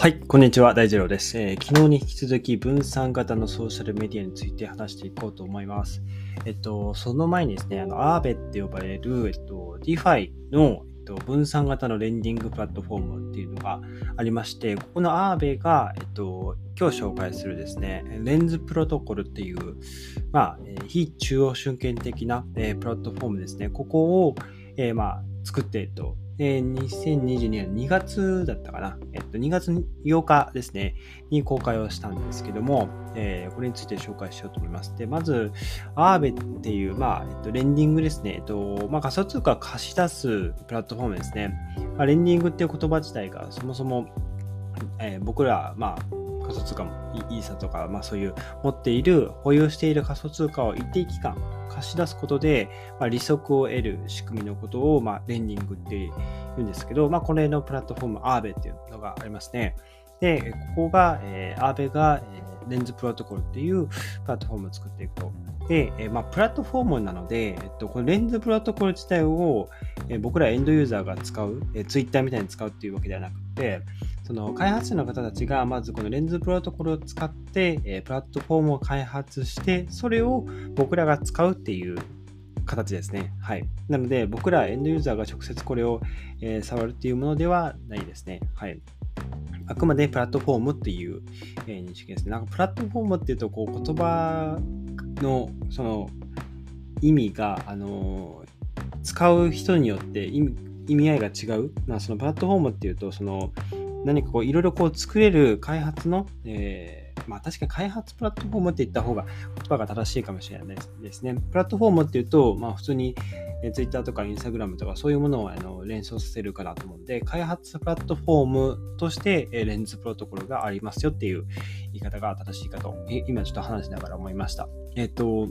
はい、こんにちは、大二郎です、えー、昨日に引き続き分散型のソーシャルメディアについて話していこうと思います。えっと、その前にですね、あの、アーベって呼ばれる、えっと、DeFi の、えっと、分散型のレンディングプラットフォームっていうのがありまして、ここのアーベが、えっと、今日紹介するですね、レンズプロトコルっていう、まあ、非中央集権的な、えー、プラットフォームですね、ここを、えー、まあ、作って、えっと、えー、2022年2月だったかな、えっと、2月8日ですね、に公開をしたんですけども、えー、これについて紹介しようと思います。で、まず、アーベっていう、まあ、えっと、レンディングですね、えっと、まあ、仮想通貨貸し出すプラットフォームですね。まあ、レンディングっていう言葉自体がそもそも、えー、僕ら、まあ、仮想通貨もイーサとか、まあそういう持っている、保有している仮想通貨を一定期間貸し出すことで、まあ、利息を得る仕組みのことを、まあ、レンディングって言うんですけど、まあ、これのプラットフォーム、アーベっていうのがありますね。で、ここが、えー、アーベが、えー、レンズプロトコルっていうプラットフォームを作っていくと。で、えー、まあ、プラットフォームなので、えっと、このレンズプロトコル自体を、えー、僕らエンドユーザーが使う、えー、ツイッターみたいに使うっていうわけではなくて、その開発者の方たちがまずこのレンズプロトコルを使って、えー、プラットフォームを開発して、それを僕らが使うっていう形ですね。はい。なので、僕らエンドユーザーが直接これを、えー、触るっていうものではないですね。はい。あくまでプラットフォームっていう、えー、認識ですね。なんかプラットフォームっていうと、こう言葉のその意味が、あの、使う人によって意味意味合いが違う。まあ、そのプラットフォームっていうと、その何かこういろいろこう作れる開発の、えー、まあ確かに開発プラットフォームって言った方が言葉が正しいかもしれないですね。プラットフォームっていうと、まあ普通に Twitter とか Instagram とかそういうものをあの連想させるかなと思うんで、開発プラットフォームとしてレンズプロトコルがありますよっていう言い方が正しいかと、今ちょっと話しながら思いました。えっ、と、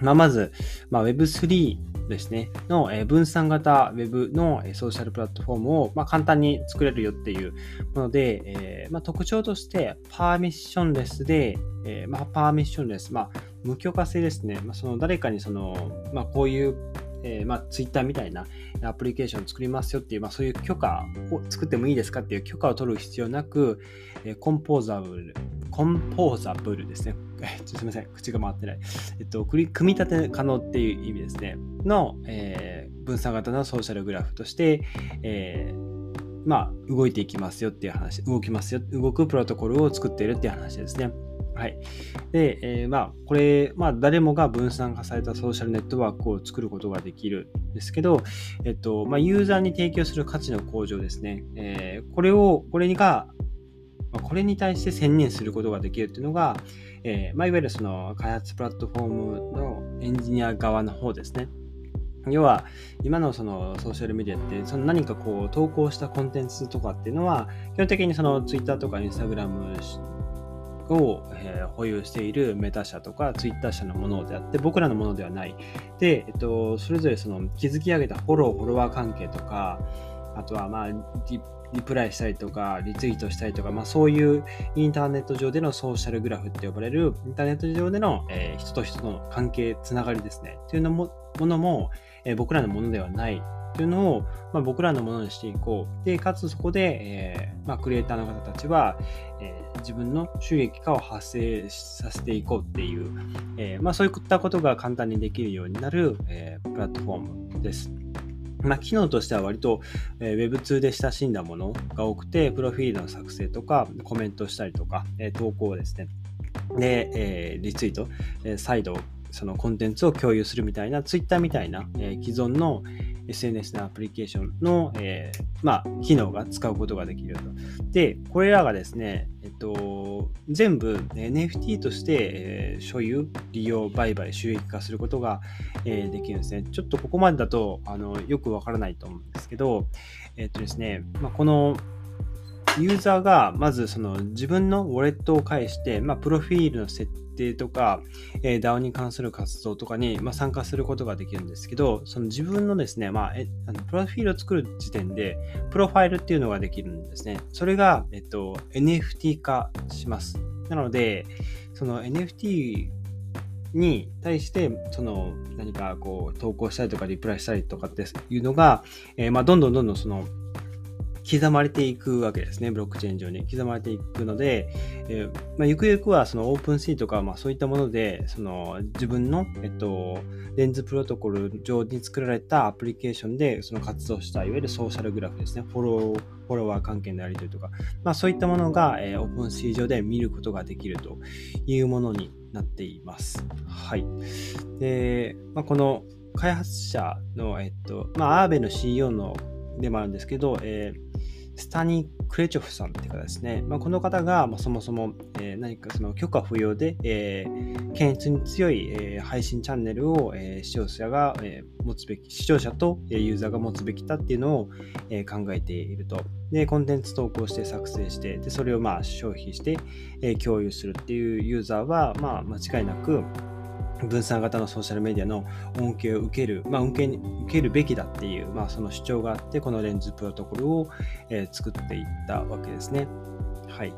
まあ、まず、まあ、Web3 ですね、の、え分散型 Web の、えソーシャルプラットフォームを、まあ、簡単に作れるよっていうもので、えー、まあ、特徴として、パーミッションレスで、えー、まあ、パーミッションレス、まあ、無許可制ですね。まあ、その誰かにその、まあ、こういうえー、まあ、Twitter みたいなアプリケーションを作りますよっていう、まあ、そういう許可を作ってもいいですかっていう許可を取る必要なく、えー、コンポーザブル、コンポーザブルですね。えすみません、口が回ってない。えっと、組み立て可能っていう意味ですね。の、えー、分散型のソーシャルグラフとして、えー、まあ、動いていきますよっていう話、動きますよ、動くプロトコルを作っているっていう話ですね。はい。で、えー、まあ、これ、まあ、誰もが分散化されたソーシャルネットワークを作ることができるんですけど、えっと、まあ、ユーザーに提供する価値の向上ですね。えー、これを、これが、これに対して専念することができるっていうのが、えー、まあ、いわゆるその開発プラットフォームのエンジニア側の方ですね。要は、今のそのソーシャルメディアって、その何かこう投稿したコンテンツとかっていうのは、基本的にその Twitter とか Instagram を、えー、保有しているメタ社とかツイッター社のものであって、僕らのものではない。で、えっと、それぞれその築き上げたフォロー、フォロワー関係とか、あとはまあリ、プライしたりとか、リツイートしたりとか、まあそういうインターネット上でのソーシャルグラフって呼ばれる、インターネット上での、えー、人と人との関係、つながりですね。というのもものも、えー、僕らのものではないというのを、まあ、僕らのものにしていこう。で、かつそこで、えーまあ、クリエイターの方たちは、えー、自分の収益化を発生させていこうっていう、えーまあ、そういったことが簡単にできるようになる、えー、プラットフォームです。まあ、機能としては割と、え、Web2 で親しんだものが多くて、プロフィールの作成とか、コメントしたりとか、え、投稿ですね。で、えー、リツイート、え、再度、そのコンテンツを共有するみたいな、Twitter みたいな、え、既存の、SNS のアプリケーションの、えー、まあ、機能が使うことができると。で、これらがですね、えっと、全部 NFT として、えー、所有、利用、売買、収益化することが、えー、できるんですね。ちょっとここまでだとあのよくわからないと思うんですけど、えっとですね、まあ、このユーザーがまずその自分のウォレットを介して、まあ、プロフィールの設定とか、えー、DAO に関する活動とかに、まあ、参加することができるんですけど、その自分のですね、まあ、えあのプロフィールを作る時点で、プロファイルっていうのができるんですね。それが、えっと、NFT 化します。なので、その NFT に対して、その何かこう投稿したりとかリプライしたりとかっていうのが、えー、まあどんどんどんどんその刻まれていくわけですね、ブロックチェーン上に。刻まれていくので、えー、まあ、ゆくゆくはその OpenSeaとか、まあ、そういったもので、その自分の、えっと、 Lens Protocol上に作られたアプリケーションでその活動した、いわゆるソーシャルグラフですね、フォロー、フォロワー関係のやり取りとか、まあ、そういったものが、えー、 OpenSea上で見ることができるというものになっています。はい。で、まあ、この開発者の、えっと、まあ、 Aaveの CEO のでもあるんですけど、えースタニ・クレチョフさんっていう方ですね。まあ、この方が、まあ、そもそも、えー、何かその許可不要で、えー、検閲に強い、えー、配信チャンネルを、え視聴者が、え持つべき、視聴者と、えユーザーが持つべきだっていうのを、え考えていると。で、コンテンツ投稿して作成して、でそれをまあ消費して、え共有するっていうユーザーは、まあ、間違いなく、分散型のソーシャルメディアの恩恵を受ける、まあ、恩恵に受けるべきだっていう、まあ、その主張があって、このレンズプロトコルを、えー、作っていったわけですね。はい。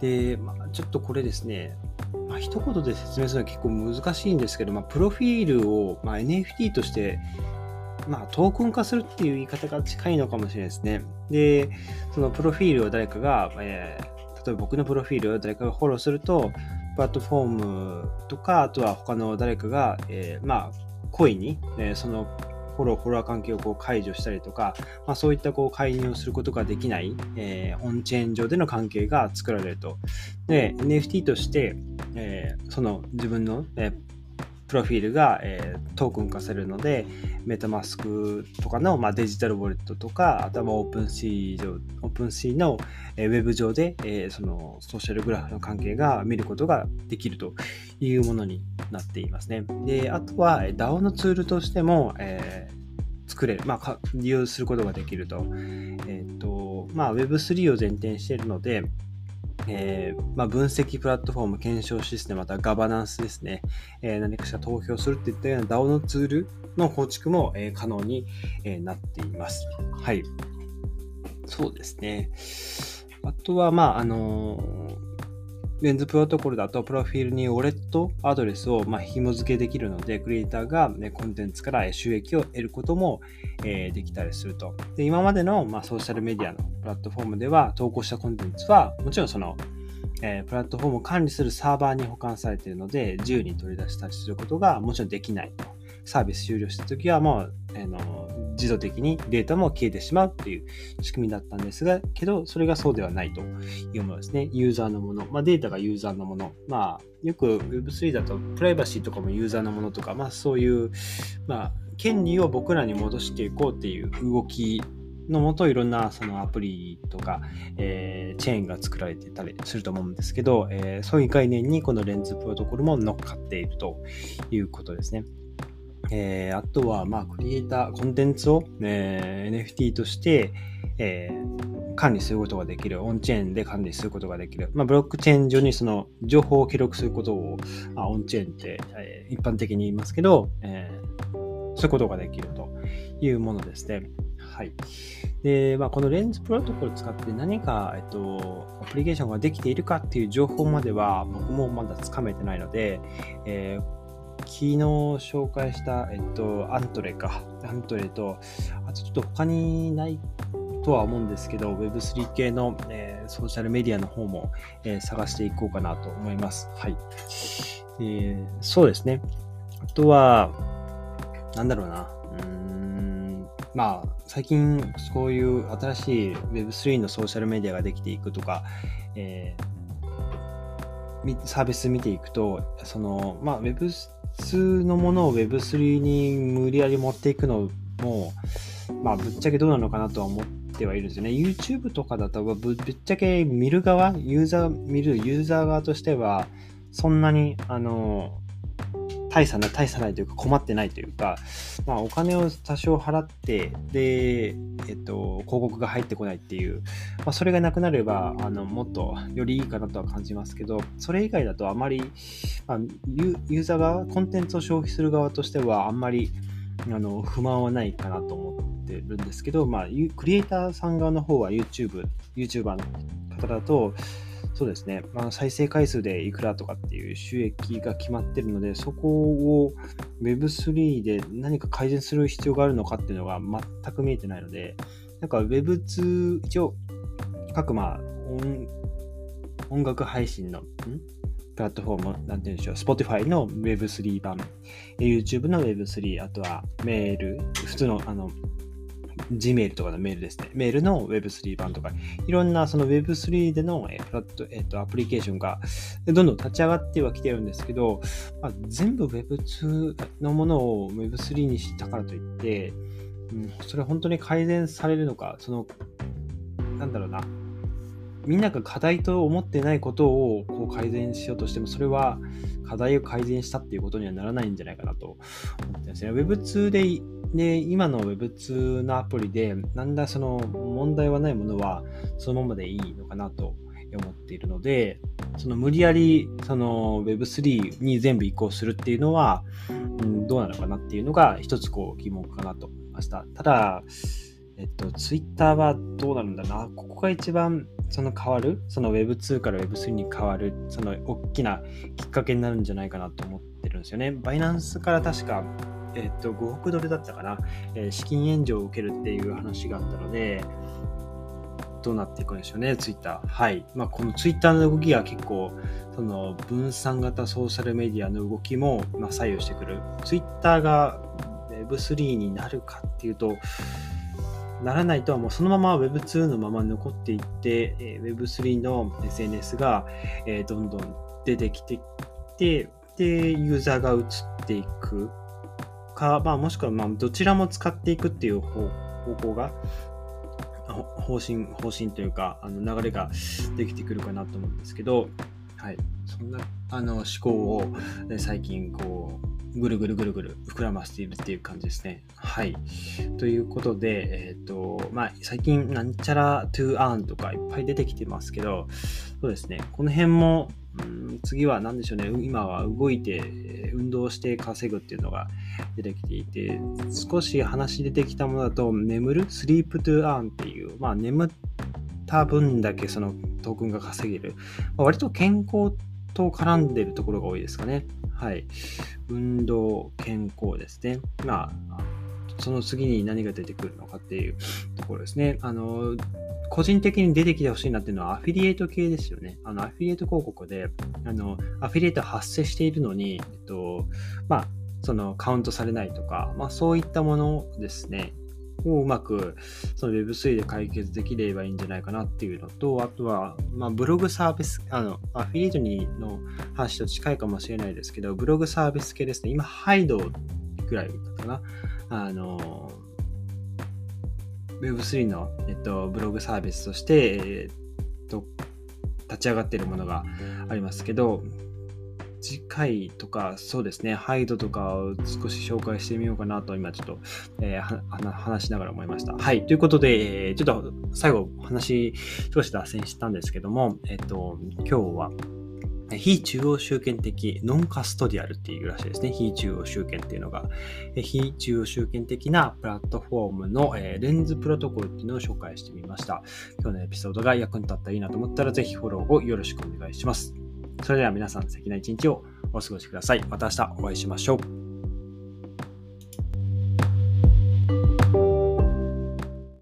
で、まあ、ちょっとこれですね、まあ、一言で説明するのは結構難しいんですけど、まあ、プロフィールを、まあ、NFT として、まあ、トークン化するっていう言い方が近いのかもしれないですね。で、そのプロフィールを誰かが、えー、例えば僕のプロフィールを誰かがフォローすると、プラットフォームとか、あとは他の誰かが、えー、まあ、故意に、えー、そのフォロー、フォロワー関係をこう解除したりとか、まあ、そういったこう介入をすることができない、えー、オンチェーン上での関係が作られると。で、NFT として、えー、その自分の、えー、プロフィールが、えー、トークン化されるので、 MetaMaskとかの、まあ、デジタルウォレットとか、あとは OpenSea上、 OpenSeaの、えー、ウェブ上で、えー、そのソーシャルグラフの関係が見ることができるというものになっていますね。で、あとは DAO のツールとしても、えー、作れる、まあ、利用することができると。えっ、と、まあ、Web3 を前提にしているので、えー、まあ、分析プラットフォーム、検証システム、またガバナンスですね、えー、何かしら投票するといったような DAO のツールの構築も、えー、可能に、えなっています。はい。そうですね。あとは、まあ、あのレンズプロトコルだと、プロフィールにウォレットアドレスをまあ紐付けできるので、クリエイターが、ね、コンテンツから収益を得ることも、え、できたりすると。で今までの、まあ、ソーシャルメディアのプラットフォームでは、投稿したコンテンツは、もちろんその、えー、プラットフォームを管理するサーバーに保管されているので、自由に取り出したりすることがもちろんできないと。サービス終了したときはもう、あの自動的にデータも消えてしまうっていう仕組みだったんですが、けど、それがそうではないというものですね。ユーザーのもの。まあ、データがユーザーのもの。まあ、よく Web3 だとプライバシーとかもユーザーのものとか、まあ、そういう、まあ、権利を僕らに戻していこうっていう動きのもといろんなそのアプリとか、えー、チェーンが作られてたりすると思うんですけど、えー、そういう概念にこのレンズプロトコルも乗っかっているということですね。えー、あとは、まあ、クリエイター、コンテンツを、えー、NFT として、えー、管理することができる。オンチェーンで管理することができる。まあ、ブロックチェーン上にその情報を記録することを、あ、オンチェーンって、えー、一般的に言いますけど、えー、そういうことができるというものですね。はい。で、まあ、このレンズプロトコルを使って何か、えっと、アプリケーションができているかっていう情報までは僕もまだつかめてないので、えー昨日紹介した、えっと、アントレか。アントレと、あとちょっと他にないとは思うんですけど、Web3 系の、えー、ソーシャルメディアの方も、えー、探していこうかなと思います。はい。えー、そうですね。あとは、なんだろうな。うん、まあ、最近、そういう新しい Web3 のソーシャルメディアができていくとか、えー、サービス見ていくと、その、まあ、Web 通のものを Web3 に無理やり持っていくのも、まあ、ぶっちゃけどうなのかなとは思ってはいるんですよね。YouTube とかだとぶっちゃけ見る側、ユーザー、見るユーザー側としては、そんなに、あの、大差ない、大差ないというか困ってないというか、まあお金を多少払って、で、えっと、広告が入ってこないっていう、まあそれがなくなれば、あの、もっとよりいいかなとは感じますけど、それ以外だとあまり、まあ、ユーザー側、コンテンツを消費する側としてはあんまり、あの、不満はないかなと思ってるんですけど、まあ、クリエイターさん側の方は YouTube、YouTuber の方だと、そうですね、まあ、再生回数でいくらとかっていう収益が決まってるので、そこを Web3 で何か改善する必要があるのかっていうのが全く見えてないので、なんか Web2、一応、各まあ、音音楽配信の、ん？プラットフォーム、なんて言うんでしょう、Spotify の Web3 版、YouTube の Web3、あとはメール、普通の、あの、Gmail とかのメールですね。メールの Web3 版とか、いろんなその Web3 での、えプラット、えっ、と、アプリケーションがどんどん立ち上がってはきてるんですけど、まあ、全部 Web2 のものを Web3 にしたからといって、うん、それ本当に改善されるのか、その、なんだろうな、みんなが課題と思ってないことをこう改善しようとしても、それは課題を改善したっていうことにはならないんじゃないかなと思ってますね。Web2 で、ね、今の Web2 のアプリで、なんだその問題はないものはそのままでいいのかなと思っているので、その無理やりその Web3 に全部移行するっていうのは、うん、どうなのかなっていうのが一つこう疑問かなと思いました。ただ、えっと、Twitter はどうなるんだな。ここが一番その変わる、その Web2 から Web3 に変わる、その大きなきっかけになるんじゃないかなと思ってるんですよね。バイナンスから確か、えっと、5億ドルだったかな、えー、資金援助を受けるっていう話があったので、どうなっていくんでしょうね、ツイッター。はい。まあ、このツイッターの動きが結構、その分散型ソーシャルメディアの動きも、ま、左右してくる。ツイッターが Web3 になるかっていうと、ならないとはもうそのまま Web2 のまま残っていって、え Web3 の SNS が、えどんどん出てきてて、で、ユーザーが移っていくか、まあ、もしくはまあどちらも使っていくっていう方向が、方針、方針というか、あの流れができてくるかなと思うんですけど、はい。そんな、あの、思考を、最近、こう、ぐるぐるぐるぐる膨らませているっていう感じですね。はい。ということで、えっ、ー、と、まあ、最近、なんちゃら to earn とかいっぱい出てきてますけど、そうですね、この辺も、うん、次は何でしょうね、今は動いて、運動して稼ぐっていうのが出てきていて、少し話出てきたものだと、眠る、sleep to earn っていう、まあ、眠った分だけそのトークンが稼げる。まあ、割と健康ってと絡んでるところが多いですかね。はい。運動、健康ですね。まあ、その次に何が出てくるのかっていうところですね。あの、個人的に出てきてほしいなっていうのはアフィリエイト系ですよね。あの、アフィリエイト広告で、あの、アフィリエイト発生しているのに、えっと、まあ、そのカウントされないとか、まあそういったものですね。をうまくその Web3 で解決できればいいんじゃないかなっていうのと、あとは、まあ、ブログサービス、あの、アフィリエイトにの話と近いかもしれないですけど、ブログサービス系ですね。今、ハイドぐらいだったかな。あの、Web3 の、えっと、ブログサービスとして、えっと、立ち上がっているものがありますけど、次回とか、そうですね、ハイドとかを少し紹介してみようかなと、今ちょっと、えー、話しながら思いました。はい。ということで、ちょっと最後話少し脱線したんですけども、えっ、と、今日は、非中央集権的ノンカストディアルっていうらしいですね。非中央集権っていうのが、非中央集権的なプラットフォームのレンズプロトコルっていうのを紹介してみました。今日のエピソードが役に立ったらいいなと思ったら、ぜひフォローをよろしくお願いします。それでは皆さん素敵な一日をお過ごしください。また明日お会いしましょう。